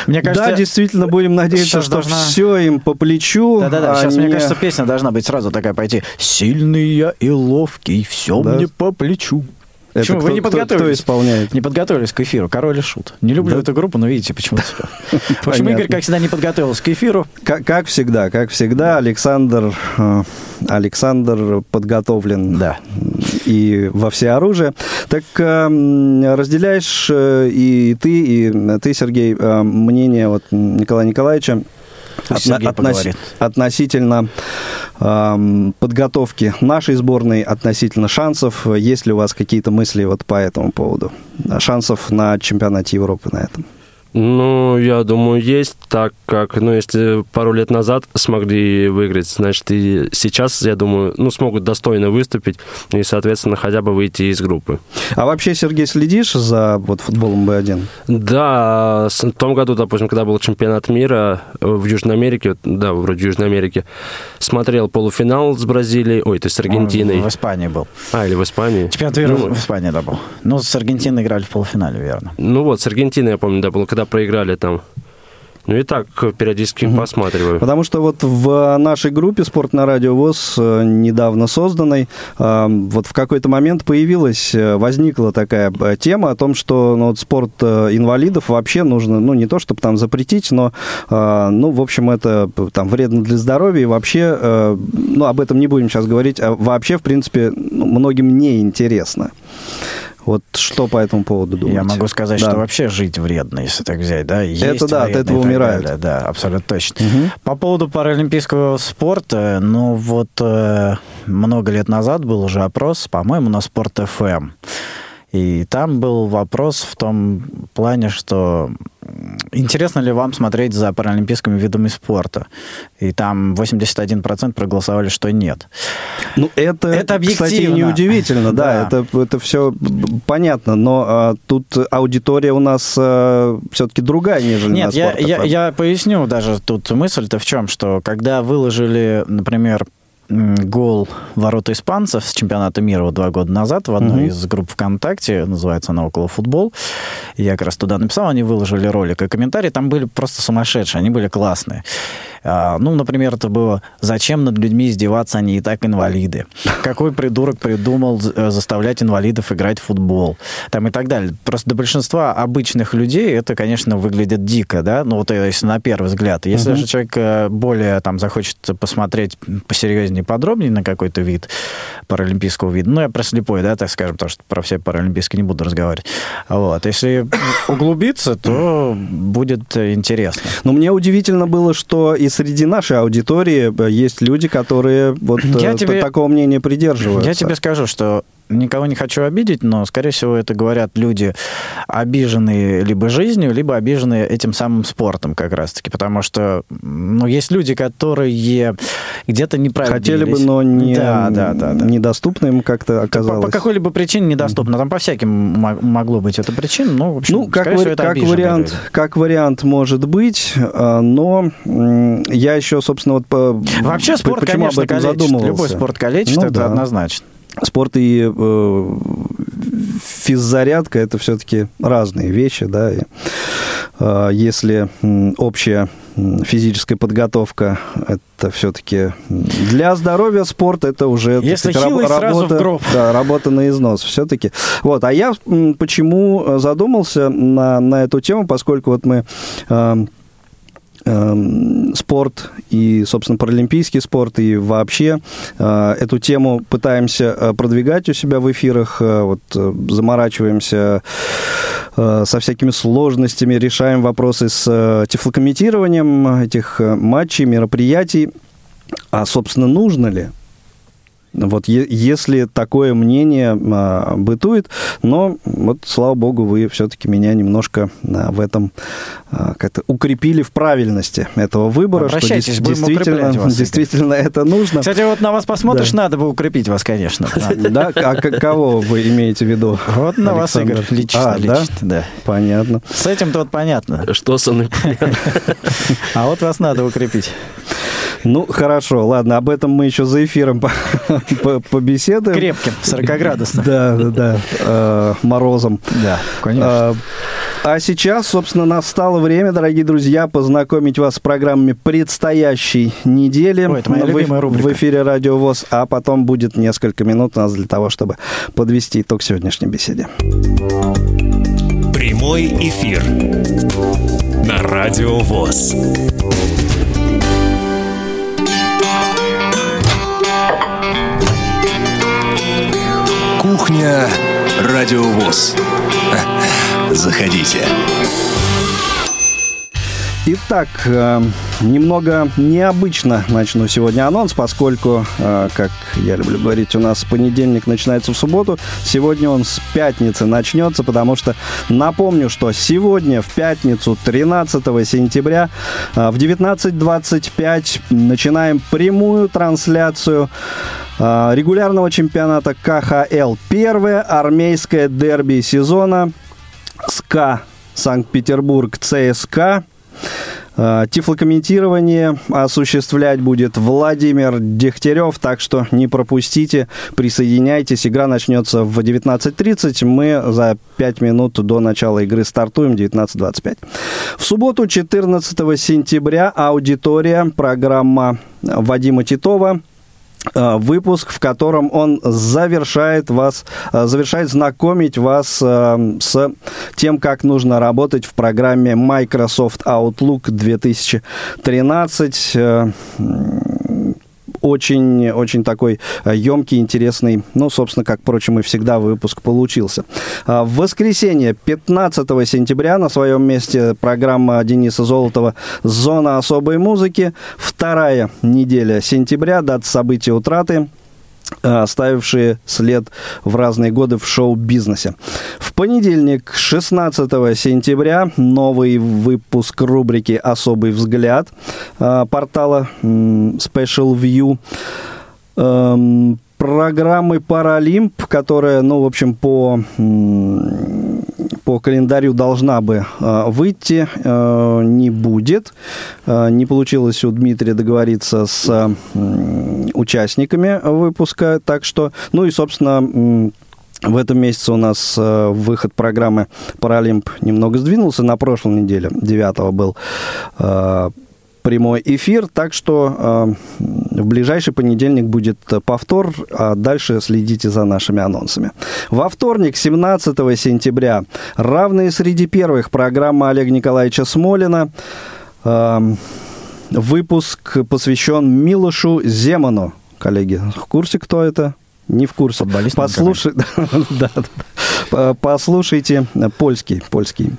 Мне кажется, да, действительно, будем надеяться, что должна... все им по плечу. Да-да-да, сейчас, не... мне кажется, песня должна быть сразу такая пойти. «Сильный я и ловкий, все да. мне по плечу». Это Почему? Кто, Вы не подготовились? Кто исполняет? Не подготовились к эфиру. Король и Шут. Не люблю да? эту группу, но видите, почему-то Почему Игорь, как всегда, не подготовился к эфиру? Как, как всегда, как всегда, Александр, э, Александр подготовлен да. и во всеоружие. Так э, разделяешь э, и ты, и ты, Сергей, мнение вот Николая Николаевича Отно- относ- относительно э, подготовки нашей сборной, относительно шансов. Есть ли у вас какие-то мысли вот по этому поводу? Шансов на чемпионате Европы на этом? Ну, я думаю, есть, так как, ну, если пару лет назад смогли выиграть, значит, и сейчас, я думаю, ну, смогут достойно выступить и, соответственно, хотя бы выйти из группы. А вообще, Сергей, следишь за вот футболом Б1? Да, в том году, допустим, когда был чемпионат мира в Южной Америке, да, вроде Южной Америки, смотрел полуфинал с Бразилией, ой, то есть с Аргентиной. В Испании был. А, или в Испании. Чемпионат мира ну, в Испании, да, был. Ну, с Аргентиной играли в полуфинале, верно. Ну вот, с Аргентиной, я помню, да, был, когда когда проиграли там. Ну и так периодически угу. посматриваю. Потому что вот в нашей группе «Спорт на радио ВОЗ», э, недавно созданной, э, вот в какой-то момент появилась, э, возникла такая тема о том, что ну, вот спорт инвалидов вообще нужно, ну не то чтобы там запретить, но, ну, в общем, это там вредно для здоровья и вообще, ну, об этом не будем сейчас говорить, а вообще, в принципе, ну, многим неинтересно. Вот что по этому поводу думаете? Я могу сказать, да. что вообще жить вредно, если так взять, да? Есть это да, от этого умирают. Далее. Да, абсолютно точно. Угу. По поводу паралимпийского спорта, ну вот э, много лет назад был уже опрос, по-моему, на Спорт ФМ. И там был вопрос в том плане, что интересно ли вам смотреть за паралимпийскими видами спорта? И там 81% проголосовали, что нет. Ну, это, это объективно. кстати, неудивительно, да, да. Это, это все понятно, но а, тут аудитория у нас а, все-таки другая, нежели Нет, на я, я, я поясню даже тут мысль-то в чем, что когда выложили, например, гол ворота испанцев с чемпионата мира вот два года назад в одной mm-hmm. из групп ВКонтакте, называется она «Около футбол». Я как раз туда написал, они выложили ролик и комментарии, там были просто сумасшедшие, они были классные. А, ну, например, это было «Зачем над людьми издеваться, они и так инвалиды?» Какой придурок придумал э, заставлять инвалидов играть в футбол? Там и так далее. Просто для большинства обычных людей это, конечно, выглядит дико, да, ну, вот если на первый взгляд. Если mm-hmm. же человек э, более там захочет посмотреть посерьезнее, подробнее на какой-то вид паралимпийского вида, ну, я про слепой, да, так скажем, потому что про все паралимпийские не буду разговаривать. Вот. Если углубиться, то будет интересно. Но мне удивительно было, что и среди нашей аудитории э, есть люди, которые вот я э, тебе, такого мнения придерживаются. Я тебе скажу, что никого не хочу обидеть, но, скорее всего, это говорят люди, обиженные либо жизнью, либо обиженные этим самым спортом как раз-таки, потому что, ну, есть люди, которые где-то неправильно Хотели бы, но не, да, да, да, да. недоступно им как-то оказалось. По, по какой-либо причине недоступно. Там по всяким могло быть эта причина, но, в общем, ну, как, всего, как, вариант, как вариант может быть, а, но я еще, собственно, вот по, Вообще спорт, почему конечно, об этом калечит. задумывался. Любой спорт калечит, ну, это да. однозначно спорт и э, физзарядка это все-таки разные вещи, да. И, э, если общая физическая подготовка это все-таки для здоровья спорт это уже если сказать, хилый, работа, сразу в да, работа на износ все-таки. Вот, а я почему задумался на, на эту тему, поскольку вот мы э, спорт и, собственно, паралимпийский спорт и вообще э, эту тему пытаемся э, продвигать у себя в эфирах, э, вот заморачиваемся со всякими сложностями, решаем вопросы с тифлокомментированием этих матчей, мероприятий. А, собственно, нужно ли? Вот е- если такое мнение а, бытует, но вот, слава богу, вы все-таки меня немножко а, в этом а, как-то укрепили в правильности этого выбора, что Обращайтесь, будем действительно, вас, Игорь. действительно это нужно. Кстати, вот на вас посмотришь, Да. надо бы укрепить вас, конечно. Да, а к- кого вы имеете в виду? Вот на вас? Игорь, лично, А, да? лично, да. Понятно. С этим-то вот понятно. Что со мной? А вот вас надо укрепить. Ну, хорошо, ладно, об этом мы еще за эфиром по- по- побеседуем. Крепким, 40-градусным. Да, да, да, э, морозом. Да, конечно. А, а сейчас, собственно, настало время, дорогие друзья, познакомить вас с программами предстоящей недели. Ой, это моя в, любимая рубрика. в эфире Радио ВОЗ, а потом будет несколько минут у нас для того, чтобы подвести итог сегодняшней беседе. Прямой эфир на Радио ВОЗ. Кухня Радио ВОЗ. Заходите. Итак, э, немного необычно начну сегодня анонс, поскольку, э, как я люблю говорить, у нас понедельник начинается в субботу. Сегодня он с пятницы начнется, потому что напомню, что сегодня, в пятницу, 13 сентября, э, в 19.25 начинаем прямую трансляцию э, регулярного чемпионата КХЛ. Первое армейское дерби сезона СКА Санкт-Петербург ЦСКА. Э, Тифлокомментирование осуществлять будет Владимир Дегтярев, так что не пропустите, присоединяйтесь. Игра начнется в 19.30. Мы за 5 минут до начала игры стартуем 19.25. В субботу, 14 сентября, аудитория, программа Вадима Титова выпуск, в котором он завершает вас, э, завершает знакомить вас э, с тем, как нужно работать в программе Microsoft Outlook 2013. Э, м, Очень, очень такой э, емкий, интересный, ну, собственно, как, впрочем, и всегда выпуск получился. А, В воскресенье, 15 сентября, на своем месте программа Дениса Золотова «Зона особой музыки». Вторая неделя сентября, дата события утраты э, оставившие след в разные годы в шоу-бизнесе. В понедельник, 16 сентября, новый выпуск рубрики «Особый взгляд» э, портала Special View. Эм, Программы «Паралимп», которая, ну, в общем, по по календарю должна бы э, выйти, э, не будет. Э, не получилось у Дмитрия договориться с участниками выпуска, так что, ну и, собственно, в этом месяце у нас выход программы «Паралимп» немного сдвинулся. На прошлой неделе, 9 был прямой эфир, так что э, в ближайший понедельник будет повтор, а дальше следите за нашими анонсами. Во вторник, 17 сентября, равные среди первых программа Олега Николаевича Смолина. Э, выпуск посвящен Милошу Земану. Коллеги, в курсе, кто это? Не в курсе. Футболист, Послушай... да, да, да. Послушайте польский, польский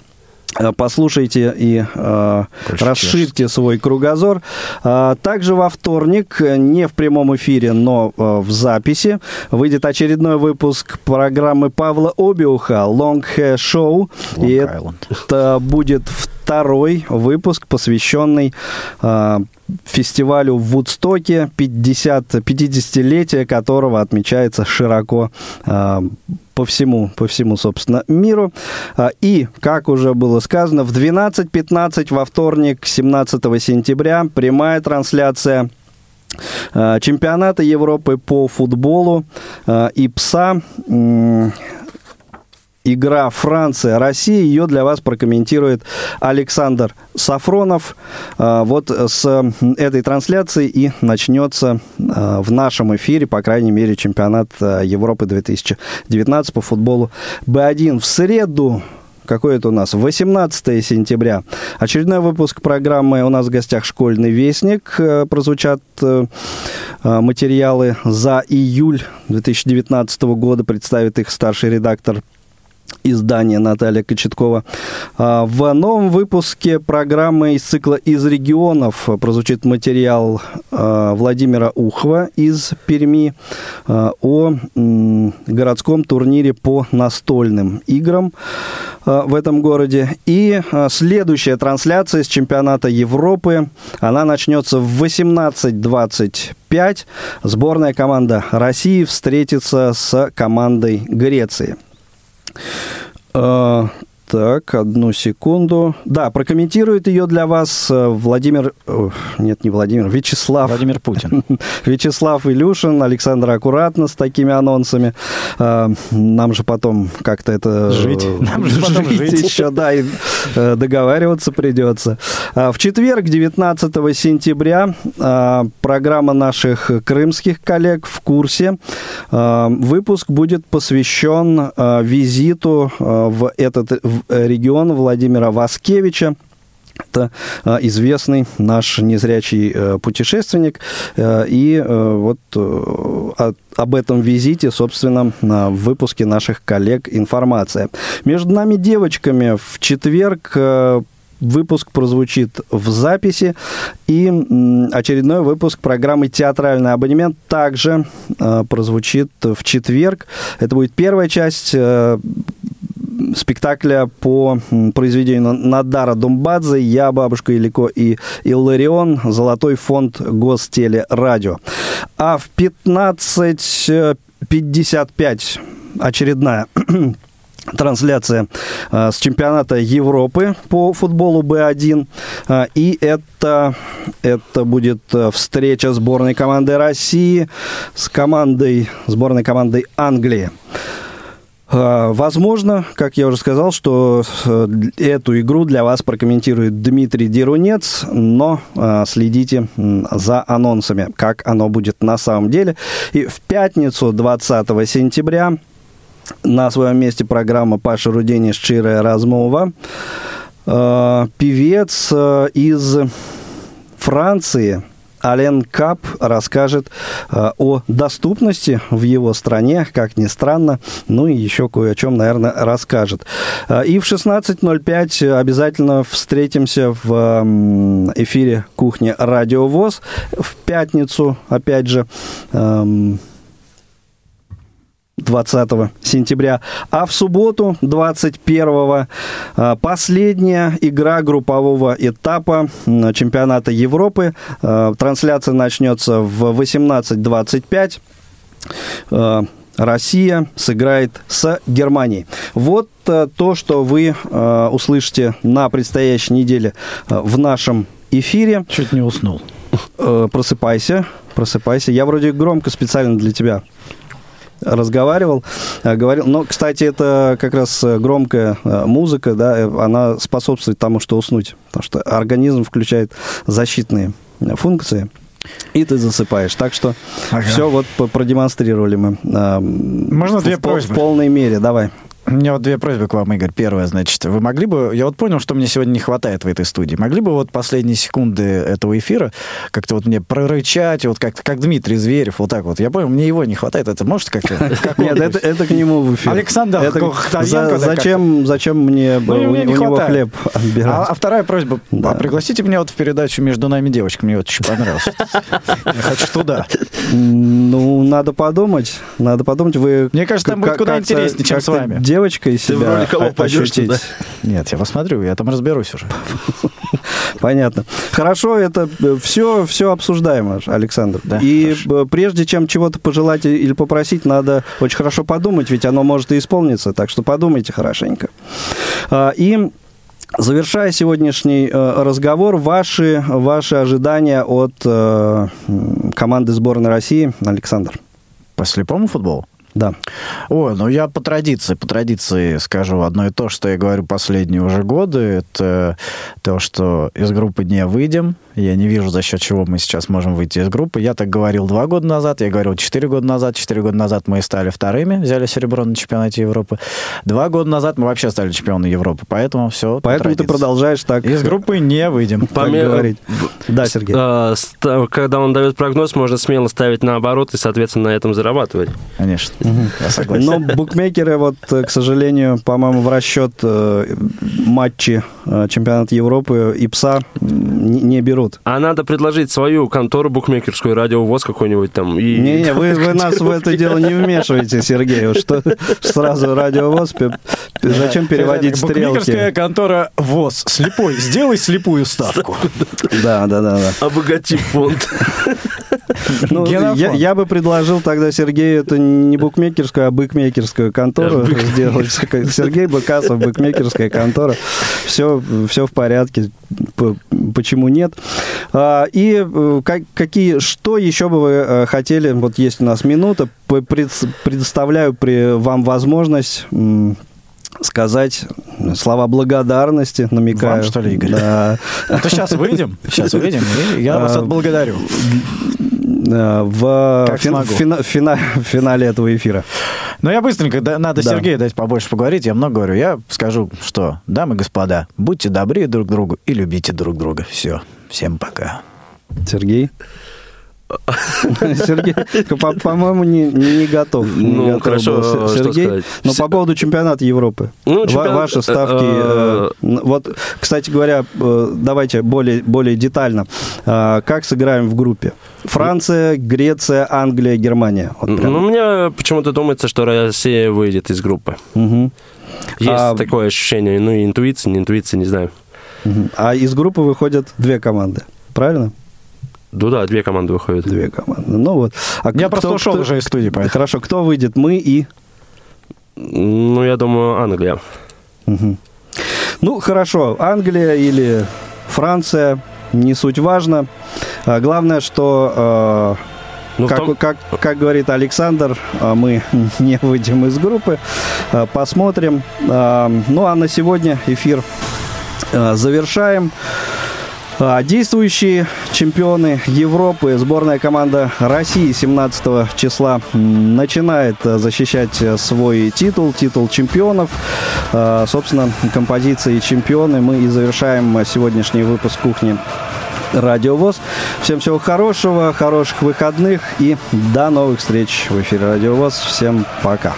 послушайте и э, расширьте свой кругозор. А, Также во вторник, э, не в прямом эфире, но э, в записи, выйдет очередной выпуск программы Павла Обиуха «Long Hair Show». Long и Island. это будет второй выпуск, посвященный э, фестивалю в Вудстоке, 50, 50-летие которого отмечается широко э, по всему, по всему, собственно, миру. А, И, как уже было сказано, в 12.15 во вторник, 17 сентября, прямая трансляция э, чемпионата Европы по футболу э, и ПСА. Игра Франция-Россия. Ее для вас прокомментирует Александр Сафронов. А, Вот с этой трансляции и начнется а, в нашем эфире, по крайней мере, чемпионат а, Европы 2019 по футболу Б1. В среду какой это у нас? 18 сентября. Очередной выпуск программы. У нас в гостях «Школьный вестник». Э, Прозвучат э, э, материалы за июль 2019 года. Представит их старший редактор издание Наталья Кочеткова. А, В новом выпуске программы из цикла «Из регионов» прозвучит материал а, Владимира Ухова из Перми а, о городском турнире по настольным играм в этом городе. И следующая трансляция с чемпионата Европы, она начнется в 18.25. Сборная команда России встретится с командой Греции. Э, Так, одну секунду. Да, прокомментирует ее для вас э, Владимир... э, Нет, не Владимир, Вячеслав. Владимир Путин. Вячеслав Илюшин. Александр аккуратно с такими анонсами. Э, Нам же потом как-то это... Жить. Нам же потом жить. еще, да, и договариваться придется. А В четверг, 19 сентября, программа наших крымских коллег в курсе. Выпуск будет посвящен визиту в этот в, э, регион Владимира Васкевича. Это э, известный наш незрячий э, путешественник. И вот об этом визите, собственно, на- выпуске наших коллег информация. Между нами девочками в четверг Выпуск прозвучит в записи, и очередной выпуск программы «Театральный абонемент» также прозвучит в четверг. Это будет первая часть спектакля по произведению Надара Думбадзе «Я, бабушка Илико» и «Илларион. Золотой фонд Гостелерадио». А в 15.55 очередная трансляция э, с чемпионата Европы по футболу Б1. Э, и это, это будет э, встреча сборной команды России с командой, сборной командой Англии. Э, Возможно, как я уже сказал, что э, эту игру для вас прокомментирует Дмитрий Дерунец, но э, следите за анонсами, как оно будет на самом деле. И в пятницу 20 сентября на своем месте программа Паша Рудени «Щирая размова». Э, Певец э, из Франции Ален Кап расскажет э, о доступности в его стране, как ни странно, ну и еще кое о чем, наверное, расскажет. Э, И в 16.05 обязательно встретимся в эфире кухни «Радио ВОЗ» в пятницу, опять же, эм, 20 сентября. А в субботу, 21 э, последняя игра группового этапа чемпионата Европы. Э, Трансляция начнется в 18.25. Э, Россия сыграет с Германией. Вот э, то, что вы э, услышите на предстоящей неделе э, в нашем эфире. Чуть не уснул. Просыпайся, просыпайся. Я вроде громко специально для тебя разговаривал, э, говорил. Но, кстати, это как раз э, громкая э, музыка, да, она способствует тому, что уснуть, потому что организм включает защитные функции. И ты засыпаешь. Так что Ага. все вот продемонстрировали мы. Можно в, две в просьбы? В полной мере, давай. У меня вот две просьбы к вам, Игорь. Первая, значит, вы могли бы... Я вот понял, что мне сегодня не хватает в этой студии. Могли бы вот последние секунды этого эфира как-то вот мне прорычать, вот как как Дмитрий Зверев, вот так вот. Я понял, мне его не хватает. Это можете как-то... как Нет, это, это к нему в эфир. Александр Это- за- зачем, зачем мне Ну, у, не у него хлеб отбирать? А, а вторая просьба. Да. А пригласите меня вот в передачу «Между нами девочками». Мне вот очень понравилось. Я хочу туда. Ну, надо подумать. Надо подумать. Вы Мне кажется, там будет куда интереснее, чем с вами. Девочка из Ты в себя роли кого пойдешь ощутить. туда? Нет, я посмотрю, я там разберусь уже. Понятно. Хорошо, это все, все обсуждаемо, Александр. Да, и э, прежде чем чего-то пожелать или попросить, надо очень хорошо подумать, ведь оно может и исполниться. Так что подумайте хорошенько. А, И Завершая сегодняшний э, разговор, ваши, ваши ожидания от э, команды сборной России, Александр? По слепому футболу? Да. Ой, ну я по традиции, по традиции скажу одно и то, что я говорю последние уже годы. Это то, что из группы не выйдем. Я не вижу, за счет чего мы сейчас можем выйти из группы. Я так говорил два года назад, я говорил четыре года назад. Четыре года назад мы стали вторыми, взяли серебро на чемпионате Европы. Два года назад мы вообще стали чемпионами Европы. Поэтому все. Поэтому ты продолжаешь так, Из группы не выйдем. так Поме- говорить. Да, Сергей. Э, Когда он дает прогноз, можно смело ставить наоборот и, соответственно, на этом зарабатывать. Конечно. Я согласен. Но букмекеры, вот, э, к сожалению, по-моему, в расчет э, матчи э, чемпионата Европы и ПСА не, не берут. А надо предложить свою контору букмекерскую, радиовоз какой-нибудь там. И... Не-не, вы, вы нас в это дело не вмешиваете, Сергей. Что сразу радиовоз, зачем переводить Букмекерская стрелки? контора ВОЗ. Слепой, сделай слепую ставку. Да, да, да, да. Обогати фонд. Ну, я, я бы предложил тогда Сергею это не букмекерскую, а быкмекерскую контору сделать. Сергей Быкасов, букмекерская контора. Все, все в порядке. Почему нет? А, И э, как- какие, что еще бы вы э, хотели, вот есть у нас минута, предоставляю при вам возможность сказать слова благодарности, намекаю. Вам, что ли, Игорь? Да. А то сейчас выйдем, сейчас выйдем, и я вас А, отблагодарю. Э, в фин- смогу. фина- в финале этого эфира. Но я быстренько, да, надо Да. Сергею дать побольше поговорить, я много говорю. Я скажу, что, дамы и господа, будьте добрее друг к другу и любите друг друга. Все, всем пока. Сергей? Сергей, по- по-моему, не, не готов. Не Ну, готов хорошо, что Сергей. сказать. Но по поводу чемпионата Европы. Ну, чемпионат, Ваши ставки. э, э, н- Вот, кстати говоря, э, давайте более, более детально. Как сыграем в группе? Франция, Греция, Англия, Германия. Вот. Ну, мне почему-то думается, что Россия выйдет из группы. Есть А- такое ощущение, ну, интуиция, не интуиция, не знаю. А из группы выходят две команды. Правильно? Ну да, две команды выходят. Две команды. Ну вот. А Я кто- просто ушел кто- уже из студии, поэтому. Хорошо, кто выйдет? Мы и... Ну, я думаю, Англия. Мгм. Ну, хорошо, Англия или Франция, не суть важно. А, Главное, что, э, Ну, как, том- как, как говорит Александр, э, мы не выйдем из группы. Э, Посмотрим. Э, Ну, а на сегодня эфир завершаем. А, Действующие чемпионы Европы, сборная команда России 17 числа начинает э, защищать э, свой титул, титул чемпионов. А, Собственно, композицией чемпионы мы и завершаем сегодняшний выпуск кухни Радио ВОЗ. Всем всего хорошего, хороших выходных и до новых встреч в эфире Радио ВОЗ. Всем пока.